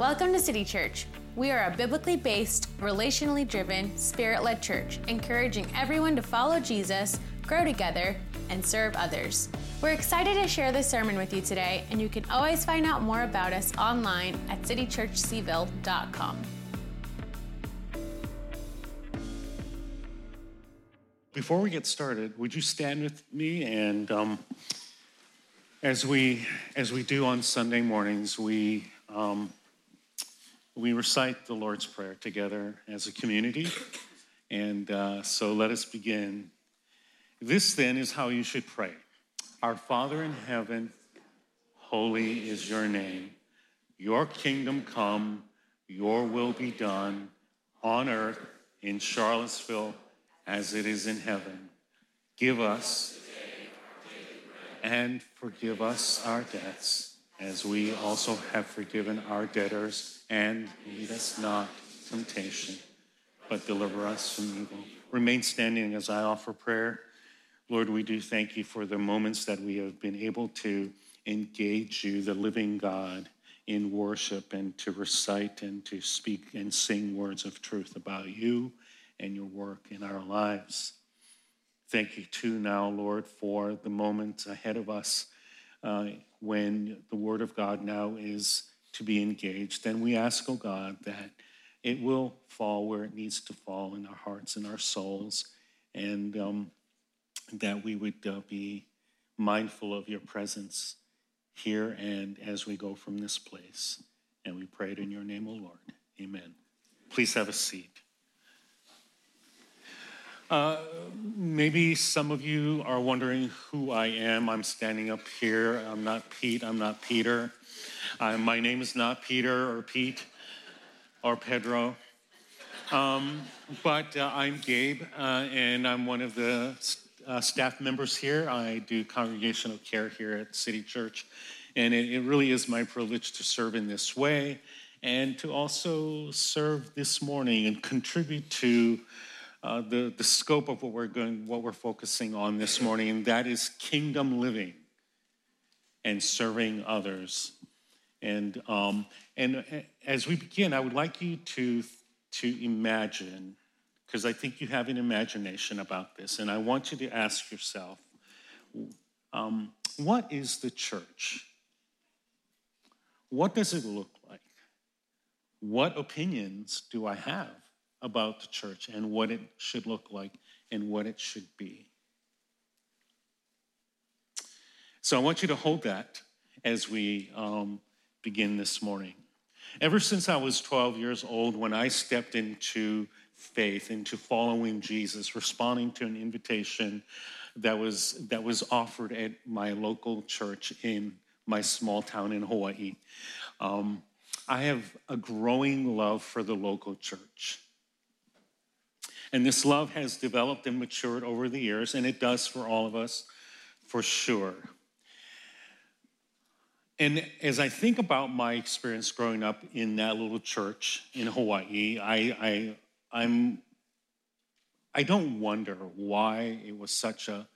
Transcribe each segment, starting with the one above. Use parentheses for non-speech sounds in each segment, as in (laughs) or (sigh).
Welcome to City Church. We are a biblically based, relationally driven, spirit led church, encouraging everyone to follow Jesus, grow together, and serve others. We're excited to share this sermon with you today, and you can always find out more about us online at citychurchcville.com. Before we get started, would you stand with me and um, as we as we do on Sunday mornings, we um, we recite the Lord's Prayer together as a community. And uh, so let us begin. This then is how you should pray Our Father in heaven, holy is your name. Your kingdom come, your will be done on earth, in Charlottesville, as it is in heaven. Give us and forgive us our debts, as we also have forgiven our debtors and lead us not temptation, but deliver us from evil. Remain standing as I offer prayer. Lord, we do thank you for the moments that we have been able to engage you, the living God, in worship and to recite and to speak and sing words of truth about you and your work in our lives. Thank you, too, now, Lord, for the moments ahead of us uh, when the Word of God now is to be engaged. then we ask, oh God, that it will fall where it needs to fall in our hearts and our souls, and um, that we would uh, be mindful of your presence here and as we go from this place. And we pray it in your name, O oh Lord. Amen. Please have a seat. Uh, maybe some of you are wondering who I am. I'm standing up here. I'm not Pete. I'm not Peter. Uh, my name is not Peter or Pete or Pedro, um, but uh, I'm Gabe, uh, and I'm one of the uh, staff members here. I do congregational care here at City Church, and it, it really is my privilege to serve in this way and to also serve this morning and contribute to uh, the, the scope of what we're going, what we're focusing on this morning, and that is kingdom living and serving others. And, um, and uh, as we begin, I would like you to, to imagine, because I think you have an imagination about this, and I want you to ask yourself um, what is the church? What does it look like? What opinions do I have about the church and what it should look like and what it should be? So I want you to hold that as we um, begin this morning. Ever since I was 12 years old, when I stepped into faith, into following Jesus, responding to an invitation that was, that was offered at my local church in my small town in Hawaii, um, I have a growing love for the local church. And this love has developed and matured over the years, and it does for all of us, for sure. And as I think about my experience growing up in that little church in Hawaii, I, I, I'm, I don't wonder why it was such a,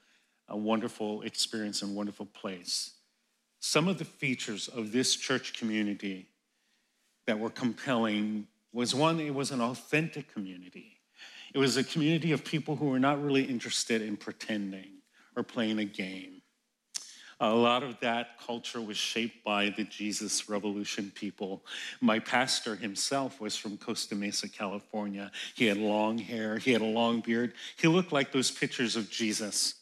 a wonderful experience and wonderful place. Some of the features of this church community that were compelling was one, it was an authentic community. It was a community of people who were not really interested in pretending or playing a game. A lot of that culture was shaped by the Jesus Revolution people. My pastor himself was from Costa Mesa, California. He had long hair, he had a long beard. He looked like those pictures of Jesus.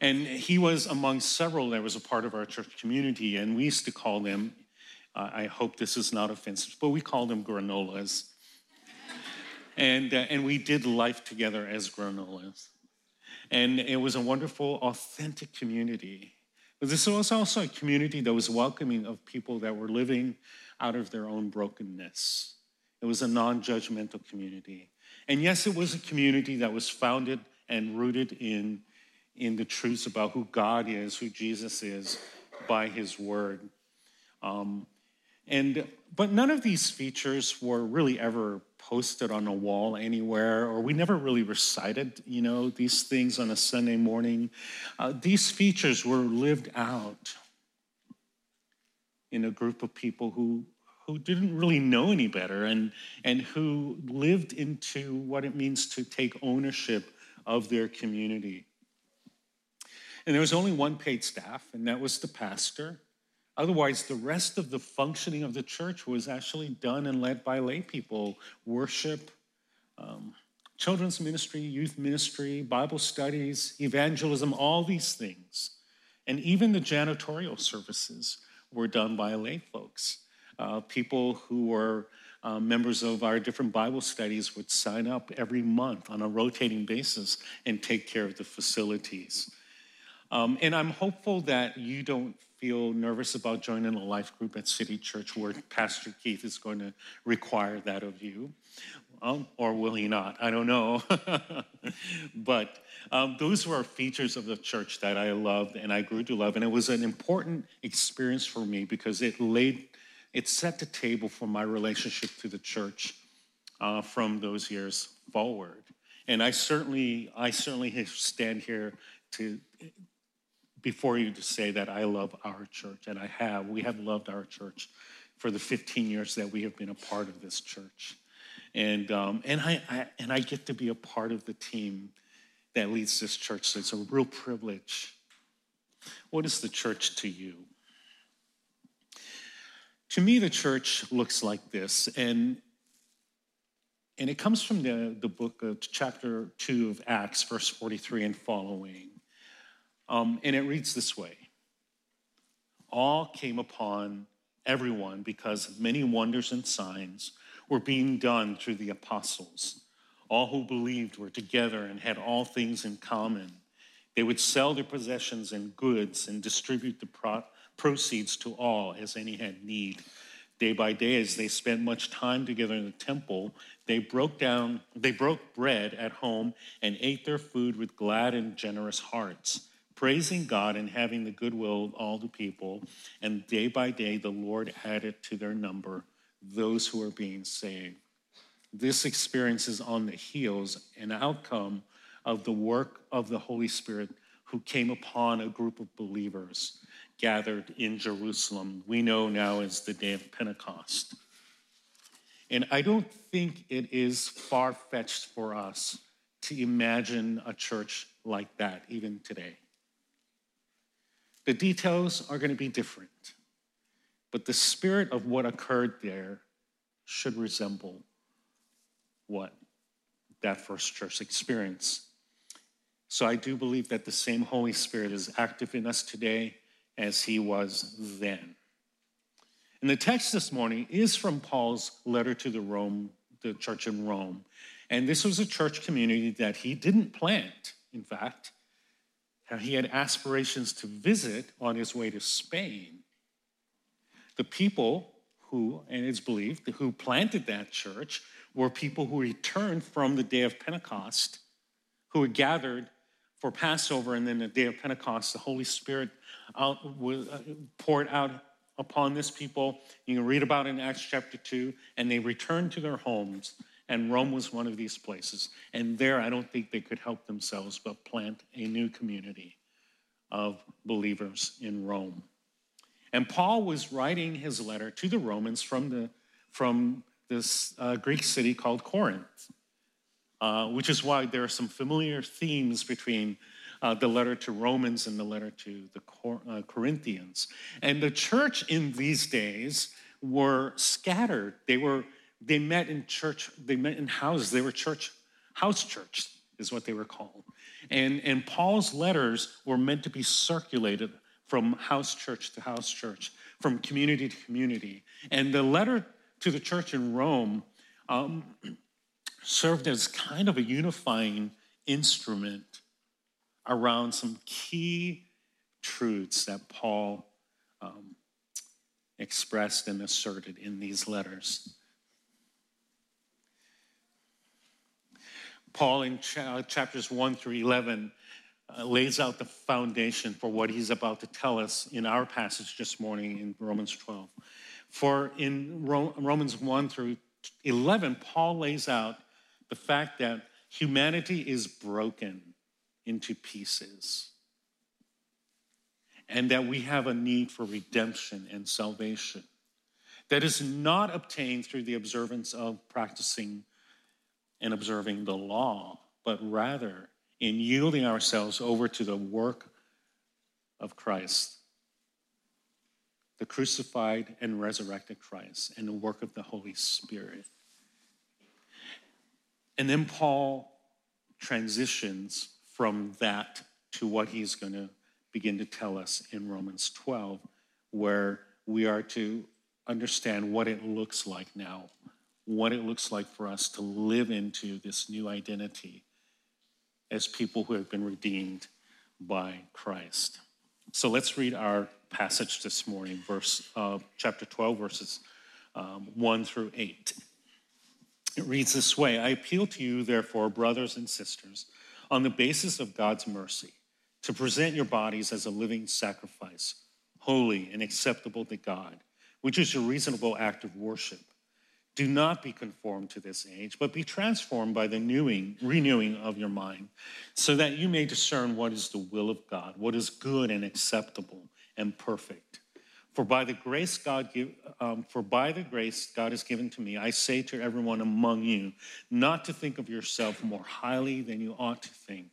And he was among several that was a part of our church community, and we used to call them, uh, I hope this is not offensive, but we called them granolas. And, uh, and we did life together as granolas. And it was a wonderful, authentic community. But this was also a community that was welcoming of people that were living out of their own brokenness. It was a non judgmental community. And yes, it was a community that was founded and rooted in, in the truths about who God is, who Jesus is, by his word. Um, and, but none of these features were really ever posted on a wall anywhere, or we never really recited, you know, these things on a Sunday morning. Uh, these features were lived out. in a group of people who who didn't really know any better and, and who lived into what it means to take ownership of their community. And there was only one paid staff, and that was the pastor. Otherwise, the rest of the functioning of the church was actually done and led by lay people worship, um, children's ministry, youth ministry, Bible studies, evangelism, all these things. And even the janitorial services were done by lay folks. Uh, people who were uh, members of our different Bible studies would sign up every month on a rotating basis and take care of the facilities. Um, and I'm hopeful that you don't feel nervous about joining a life group at City Church where Pastor Keith is going to require that of you. Um, or will he not? I don't know. (laughs) but um, those were features of the church that I loved and I grew to love. And it was an important experience for me because it laid it set the table for my relationship to the church uh, from those years forward. And I certainly, I certainly stand here to before you to say that I love our church, and I have. We have loved our church for the 15 years that we have been a part of this church, and um, and I, I and I get to be a part of the team that leads this church. So it's a real privilege. What is the church to you? To me, the church looks like this, and, and it comes from the, the book of chapter 2 of Acts, verse 43 and following. Um, and it reads this way All came upon everyone because many wonders and signs were being done through the apostles. All who believed were together and had all things in common. They would sell their possessions and goods and distribute the pro- proceeds to all as any had need. Day by day, as they spent much time together in the temple, they broke down, they broke bread at home and ate their food with glad and generous hearts, praising God and having the goodwill of all the people. And day by day, the Lord added to their number those who are being saved. This experience is on the heels and outcome of the work of the Holy Spirit who came upon a group of believers gathered in Jerusalem, we know now as the day of Pentecost. And I don't think it is far fetched for us to imagine a church like that even today. The details are going to be different, but the spirit of what occurred there should resemble what that first church experienced. So I do believe that the same Holy Spirit is active in us today as he was then. And the text this morning is from Paul's letter to the Rome, the church in Rome. And this was a church community that he didn't plant, in fact. He had aspirations to visit on his way to Spain. The people who, and it's believed, who planted that church were people who returned from the day of Pentecost, who had gathered for Passover and then the day of Pentecost, the Holy Spirit out, uh, poured out upon this people. You can read about it in Acts chapter 2, and they returned to their homes, and Rome was one of these places. And there, I don't think they could help themselves but plant a new community of believers in Rome. And Paul was writing his letter to the Romans from, the, from this uh, Greek city called Corinth. Uh, which is why there are some familiar themes between uh, the letter to Romans and the letter to the Cor- uh, Corinthians. And the church in these days were scattered. They were they met in church. They met in houses. They were church house church is what they were called. And and Paul's letters were meant to be circulated from house church to house church, from community to community. And the letter to the church in Rome. Um, (clears throat) served as kind of a unifying instrument around some key truths that Paul um, expressed and asserted in these letters. Paul, in chapters 1 through 11, uh, lays out the foundation for what he's about to tell us in our passage this morning in Romans 12. For in Romans 1 through 11, Paul lays out the fact that humanity is broken into pieces. and that we have a need for redemption and salvation that is not obtained through the observance of practicing and observing the law, but rather in yielding ourselves over to the work of Christ, the crucified and resurrected Christ, and the work of the Holy Spirit. And then Paul transitions from that to what he's going to begin to tell us in Romans 12, where we are to understand what it looks like now, what it looks like for us to live into this new identity as people who have been redeemed by Christ. So let's read our passage this morning, verse uh, chapter 12, verses um, 1 through 8. It reads this way I appeal to you, therefore, brothers and sisters, on the basis of God's mercy, to present your bodies as a living sacrifice, holy and acceptable to God, which is a reasonable act of worship. Do not be conformed to this age, but be transformed by the renewing, renewing of your mind, so that you may discern what is the will of God, what is good and acceptable and perfect. For by the grace God give, um, for by the grace God has given to me, I say to everyone among you, not to think of yourself more highly than you ought to think,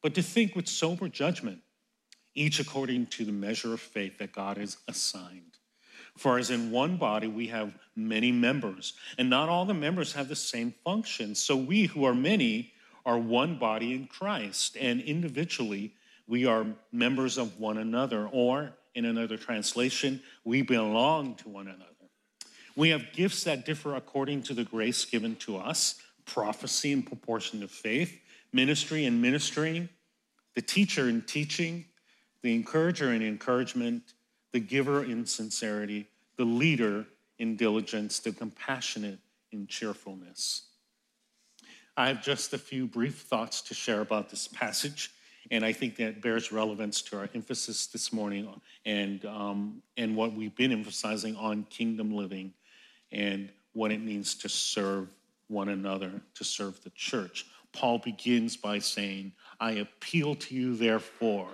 but to think with sober judgment, each according to the measure of faith that God has assigned. For as in one body we have many members, and not all the members have the same function. So we who are many are one body in Christ, and individually we are members of one another. Or in another translation, we belong to one another. We have gifts that differ according to the grace given to us prophecy in proportion to faith, ministry and ministering, the teacher in teaching, the encourager in encouragement the giver in sincerity, the leader in diligence, the compassionate in cheerfulness. I have just a few brief thoughts to share about this passage, and I think that bears relevance to our emphasis this morning and, um, and what we've been emphasizing on kingdom living and what it means to serve one another, to serve the church. Paul begins by saying, I appeal to you, therefore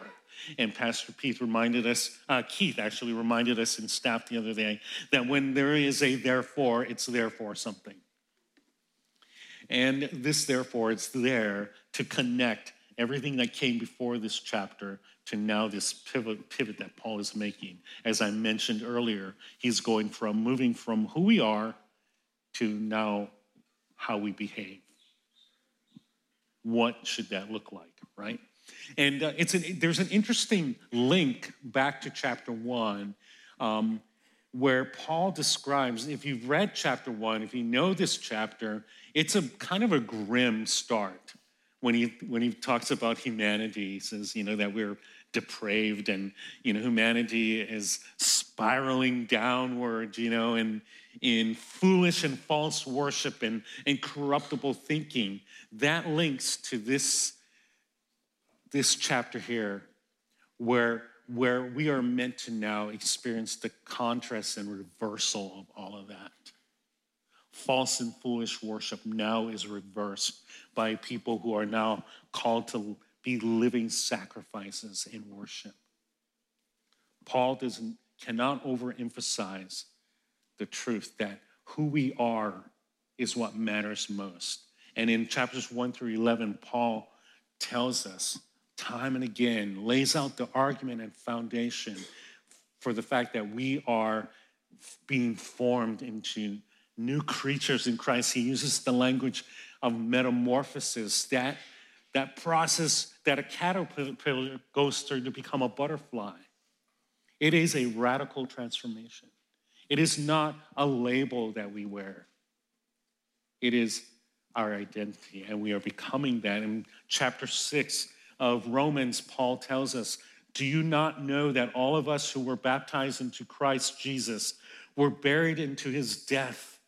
and Pastor Keith reminded us, uh, Keith actually reminded us in staff the other day that when there is a therefore, it's therefore something. And this therefore, it's there to connect everything that came before this chapter to now this pivot, pivot that Paul is making. As I mentioned earlier, he's going from moving from who we are to now how we behave. What should that look like, right? And uh, it's an, there's an interesting link back to chapter one um, where Paul describes, if you've read chapter one, if you know this chapter, it's a kind of a grim start when he, when he talks about humanity. He says, you know, that we're depraved and, you know, humanity is spiraling downward, you know, and in foolish and false worship and, and corruptible thinking. That links to this this chapter here where, where we are meant to now experience the contrast and reversal of all of that. False and foolish worship now is reversed by people who are now called to be living sacrifices in worship. Paul doesn't cannot overemphasize the truth that who we are is what matters most. And in chapters 1 through 11, Paul tells us time and again, lays out the argument and foundation for the fact that we are being formed into new creatures in Christ. He uses the language of metamorphosis, that, that process that a caterpillar goes through to become a butterfly. It is a radical transformation. It is not a label that we wear. It is our identity, and we are becoming that. In chapter six, of Romans, Paul tells us, Do you not know that all of us who were baptized into Christ Jesus were buried into his death?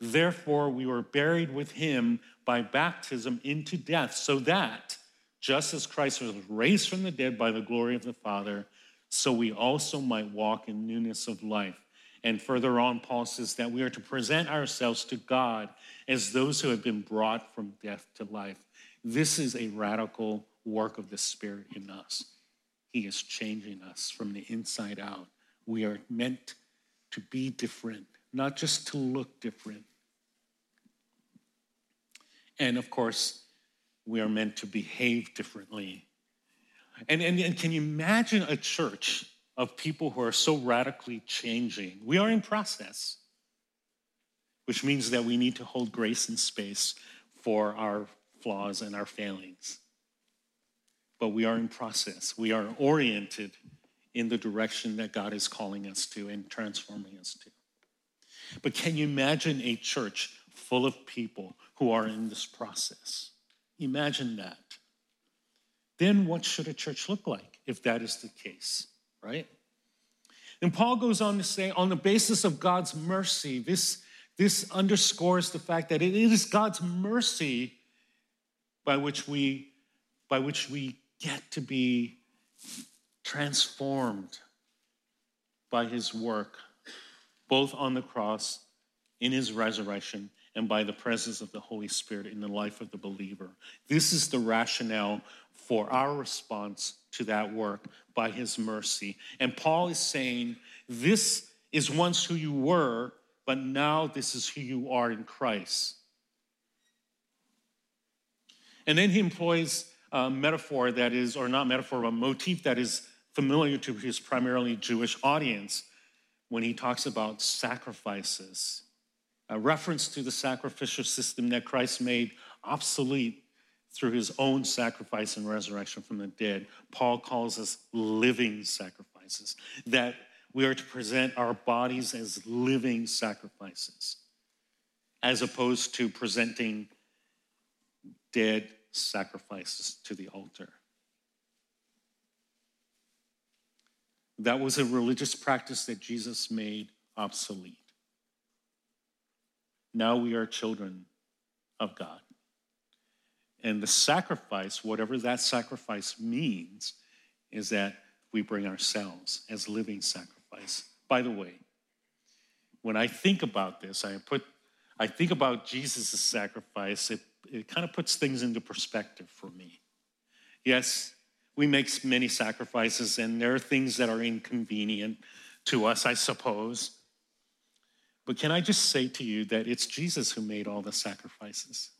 Therefore, we were buried with him by baptism into death, so that, just as Christ was raised from the dead by the glory of the Father, so we also might walk in newness of life. And further on, Paul says that we are to present ourselves to God as those who have been brought from death to life. This is a radical work of the Spirit in us. He is changing us from the inside out. We are meant to be different, not just to look different. And of course, we are meant to behave differently. And, and, and can you imagine a church of people who are so radically changing? We are in process, which means that we need to hold grace and space for our flaws and our failings. But we are in process. We are oriented in the direction that God is calling us to and transforming us to. But can you imagine a church full of people who are in this process? Imagine that. Then what should a church look like if that is the case, right? And Paul goes on to say, on the basis of God's mercy, this, this underscores the fact that it is God's mercy by which we, by which we get to be transformed by his work, both on the cross, in his resurrection, and by the presence of the Holy Spirit in the life of the believer. This is the rationale for our response to that work by his mercy. And Paul is saying, This is once who you were, but now this is who you are in Christ. And then he employs a metaphor that is, or not metaphor, but motif that is familiar to his primarily Jewish audience when he talks about sacrifices. A reference to the sacrificial system that Christ made obsolete through his own sacrifice and resurrection from the dead. Paul calls us living sacrifices, that we are to present our bodies as living sacrifices, as opposed to presenting dead sacrifices to the altar. That was a religious practice that Jesus made obsolete. Now we are children of God. And the sacrifice, whatever that sacrifice means, is that we bring ourselves as living sacrifice. By the way, when I think about this, I put I think about Jesus' sacrifice, it it kind of puts things into perspective for me. Yes, we make many sacrifices, and there are things that are inconvenient to us, I suppose. But can I just say to you that it's Jesus who made all the sacrifices?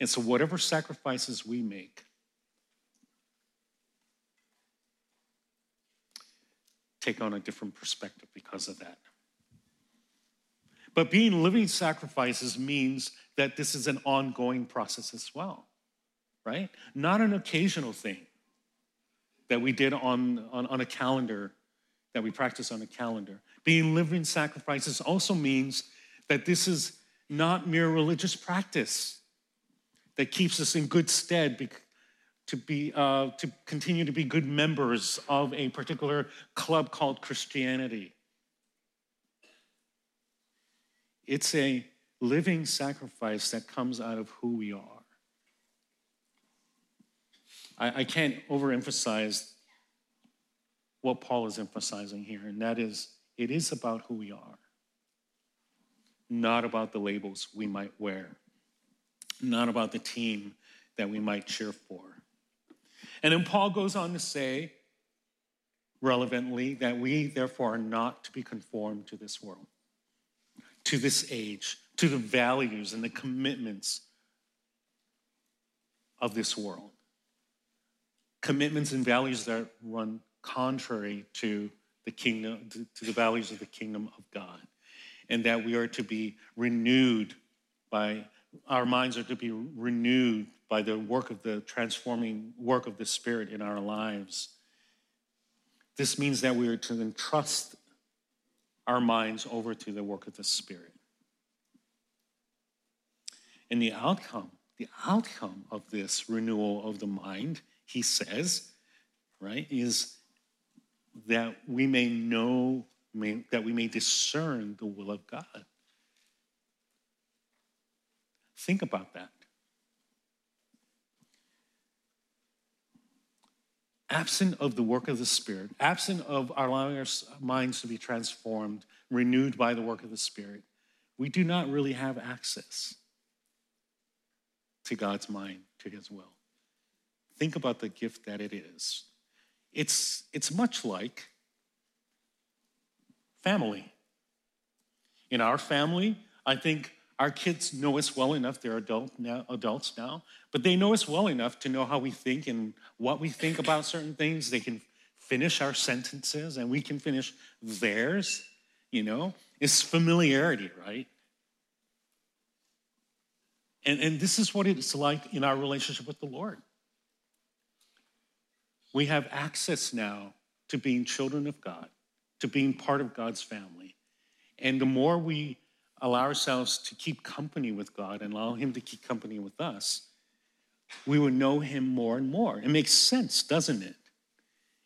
And so, whatever sacrifices we make, take on a different perspective because of that. But being living sacrifices means that this is an ongoing process as well, right? Not an occasional thing that we did on, on, on a calendar, that we practice on a calendar. Being living sacrifices also means that this is not mere religious practice that keeps us in good stead to be uh, to continue to be good members of a particular club called Christianity. It's a living sacrifice that comes out of who we are. I, I can't overemphasize what Paul is emphasizing here, and that is it is about who we are, not about the labels we might wear, not about the team that we might cheer for. And then Paul goes on to say, relevantly, that we therefore are not to be conformed to this world to this age, to the values and the commitments of this world. Commitments and values that run contrary to the kingdom, to the values of the kingdom of God. And that we are to be renewed by, our minds are to be renewed by the work of the transforming work of the Spirit in our lives. This means that we are to entrust our minds over to the work of the Spirit. And the outcome, the outcome of this renewal of the mind, he says, right, is that we may know, may, that we may discern the will of God. Think about that. absent of the work of the Spirit, absent of allowing our minds to be transformed, renewed by the work of the Spirit, we do not really have access to God's mind, to His will. think about the gift that it is. It's, it's much like family. In our family, I think our kids know us well enough, they're adult now, adults now, but they know us well enough to know how we think and what we think about certain things. They can finish our sentences and we can finish theirs, you know? It's familiarity, right? And, and this is what it's like in our relationship with the Lord. We have access now to being children of God, to being part of God's family. And the more we allow ourselves to keep company with God and allow Him to keep company with us, we will know Him more and more. It makes sense, doesn't it?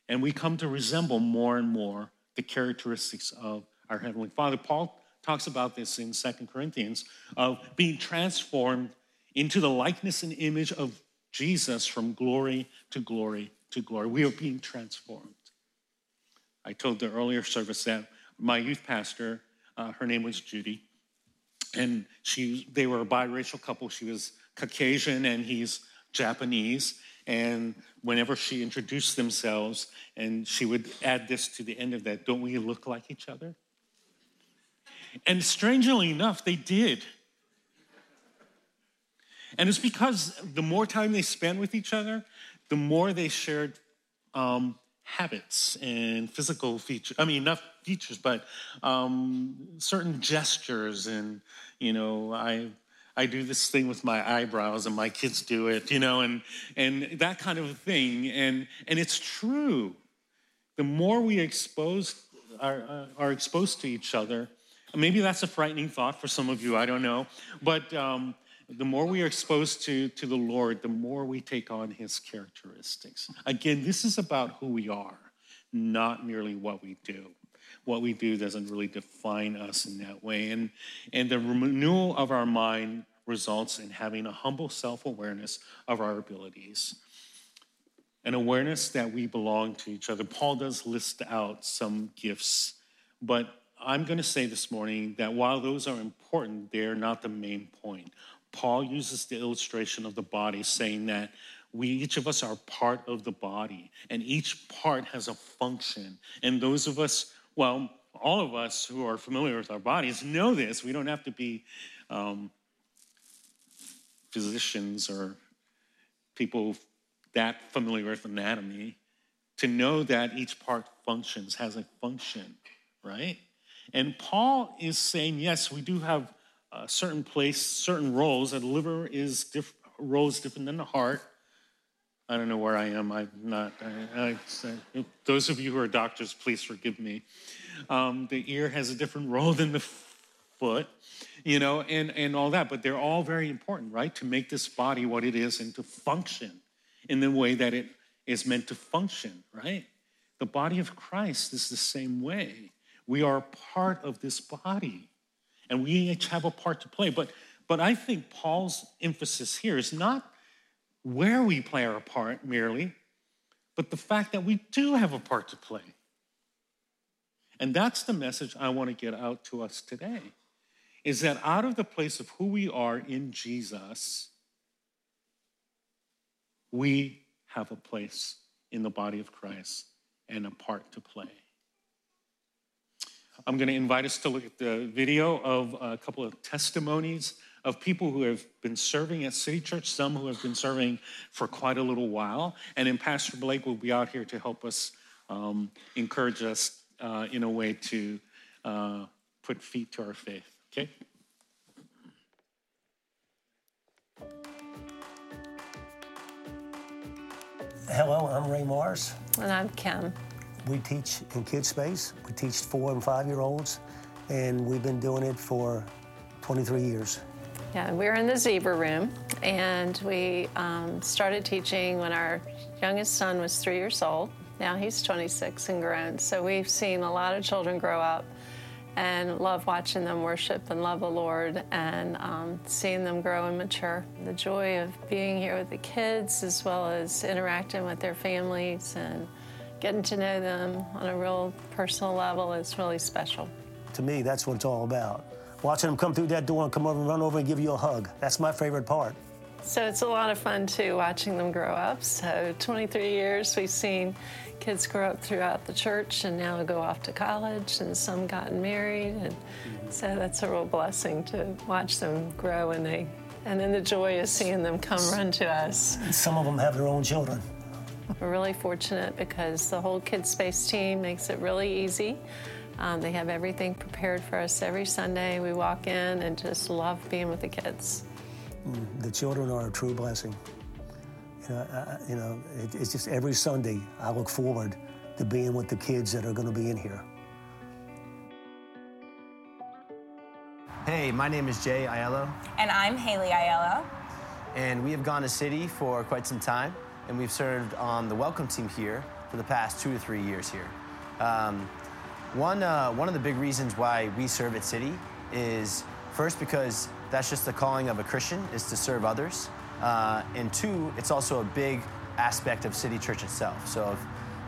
And we come to resemble more and more the characteristics of our Heavenly Father. Paul talks about this in Second Corinthians of being transformed into the likeness and image of Jesus from glory to glory to glory. We are being transformed. I told the earlier service that my youth pastor, uh, her name was Judy, and she they were a biracial couple. She was Caucasian and he's Japanese. And whenever she introduced themselves, and she would add this to the end of that, don't we look like each other? And strangely enough, they did. And it's because the more time they spent with each other, the more they shared um, habits and physical features. I mean, not features, but um, certain gestures. And, you know, I, I do this thing with my eyebrows and my kids do it, you know, and, and that kind of thing. And, and it's true. The more we expose, are, are exposed to each other, maybe that's a frightening thought for some of you, I don't know. But um, the more we are exposed to, to the Lord, the more we take on his characteristics. Again, this is about who we are, not merely what we do. What we do doesn't really define us in that way. And, and the renewal of our mind results in having a humble self awareness of our abilities, an awareness that we belong to each other. Paul does list out some gifts, but I'm going to say this morning that while those are important, they're not the main point. Paul uses the illustration of the body, saying that we each of us are part of the body, and each part has a function. And those of us, well, all of us who are familiar with our bodies know this. We don't have to be um, physicians or people that familiar with anatomy to know that each part functions, has a function, right? And Paul is saying, yes, we do have a certain place, certain roles. The liver is diff- roles different than the heart. I don't know where I am. I'm not. I, I, those of you who are doctors, please forgive me. Um, the ear has a different role than the foot, you know, and and all that. But they're all very important, right, to make this body what it is and to function in the way that it is meant to function, right? The body of Christ is the same way. We are part of this body and we each have a part to play. But, but I think Paul's emphasis here is not where we play our part merely, but the fact that we do have a part to play. And that's the message I want to get out to us today is that out of the place of who we are in Jesus, we have a place in the body of Christ and a part to play. I'm going to invite us to look at the video of a couple of testimonies of people who have been serving at City Church, some who have been serving for quite a little while. And then Pastor Blake will be out here to help us um, encourage us uh, in a way to uh, put feet to our faith. Okay? Hello, I'm Ray Morris. And I'm Kim. We teach in Kids Space. We teach four and five year olds, and we've been doing it for 23 years. Yeah, we're in the Zebra Room, and we um, started teaching when our youngest son was three years old. Now he's 26 and grown. So we've seen a lot of children grow up and love watching them worship and love the Lord and um, seeing them grow and mature. The joy of being here with the kids as well as interacting with their families and getting to know them on a real personal level is really special. To me, that's what it's all about. Watching them come through that door and come over and run over and give you a hug. That's my favorite part. So it's a lot of fun too watching them grow up. So 23 years we've seen kids grow up throughout the church and now go off to college and some gotten married and so that's a real blessing to watch them grow and they and then the joy is seeing them come run to us. Some of them have their own children. We're really fortunate because the whole Kids Space team makes it really easy. Um, they have everything prepared for us every Sunday. We walk in and just love being with the kids. The children are a true blessing. You know, I, you know it, it's just every Sunday I look forward to being with the kids that are going to be in here. Hey, my name is Jay Aiello, And I'm Haley Aiello. and we have gone to City for quite some time, and we've served on the welcome team here for the past two to three years here. Um, one, uh, one of the big reasons why we serve at City is first because that's just the calling of a Christian is to serve others, uh, and two, it's also a big aspect of City Church itself. So,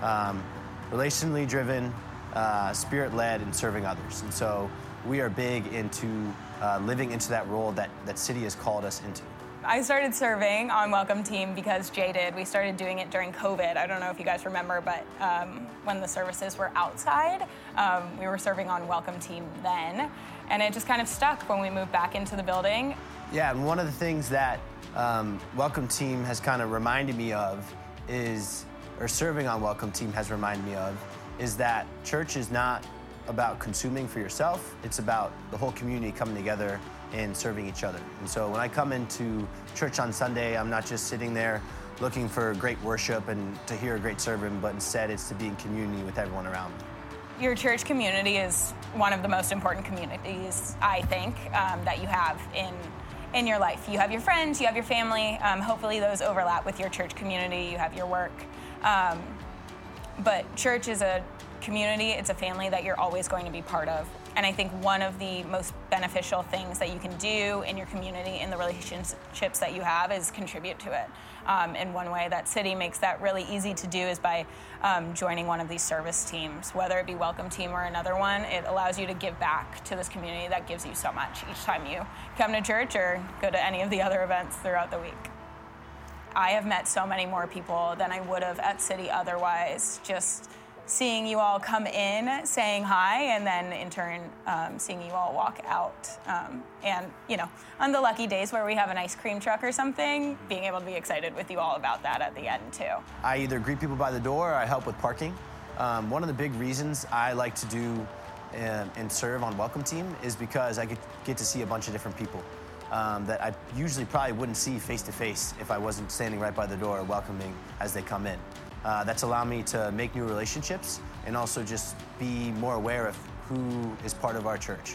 um, relationally driven, uh, spirit-led, and serving others. And so we are big into uh, living into that role that, that City has called us into. I started serving on Welcome Team because Jay did. We started doing it during COVID. I don't know if you guys remember, but um, when the services were outside, um, we were serving on Welcome Team then. And it just kind of stuck when we moved back into the building. Yeah, and one of the things that um, Welcome Team has kind of reminded me of is, or serving on Welcome Team has reminded me of, is that church is not about consuming for yourself, it's about the whole community coming together and serving each other. And so when I come into church on Sunday, I'm not just sitting there looking for great worship and to hear a great sermon, but instead it's to be in community with everyone around me. Your church community is one of the most important communities, I think, um, that you have in in your life. You have your friends, you have your family. Um, hopefully, those overlap with your church community. You have your work, um, but church is a community. It's a family that you're always going to be part of. And I think one of the most beneficial things that you can do in your community, in the relationships that you have, is contribute to it. Um, and one way that City makes that really easy to do is by um, joining one of these service teams, whether it be Welcome Team or another one. It allows you to give back to this community that gives you so much each time you come to church or go to any of the other events throughout the week. I have met so many more people than I would have at City otherwise. Just seeing you all come in, saying hi, and then in turn um, seeing you all walk out. Um, and you know, on the lucky days where we have an ice cream truck or something, being able to be excited with you all about that at the end too. I either greet people by the door or I help with parking. Um, one of the big reasons I like to do and, and serve on Welcome Team is because I get, get to see a bunch of different people um, that I usually probably wouldn't see face to face if I wasn't standing right by the door welcoming as they come in. Uh, that's allowed me to make new relationships and also just be more aware of who is part of our church.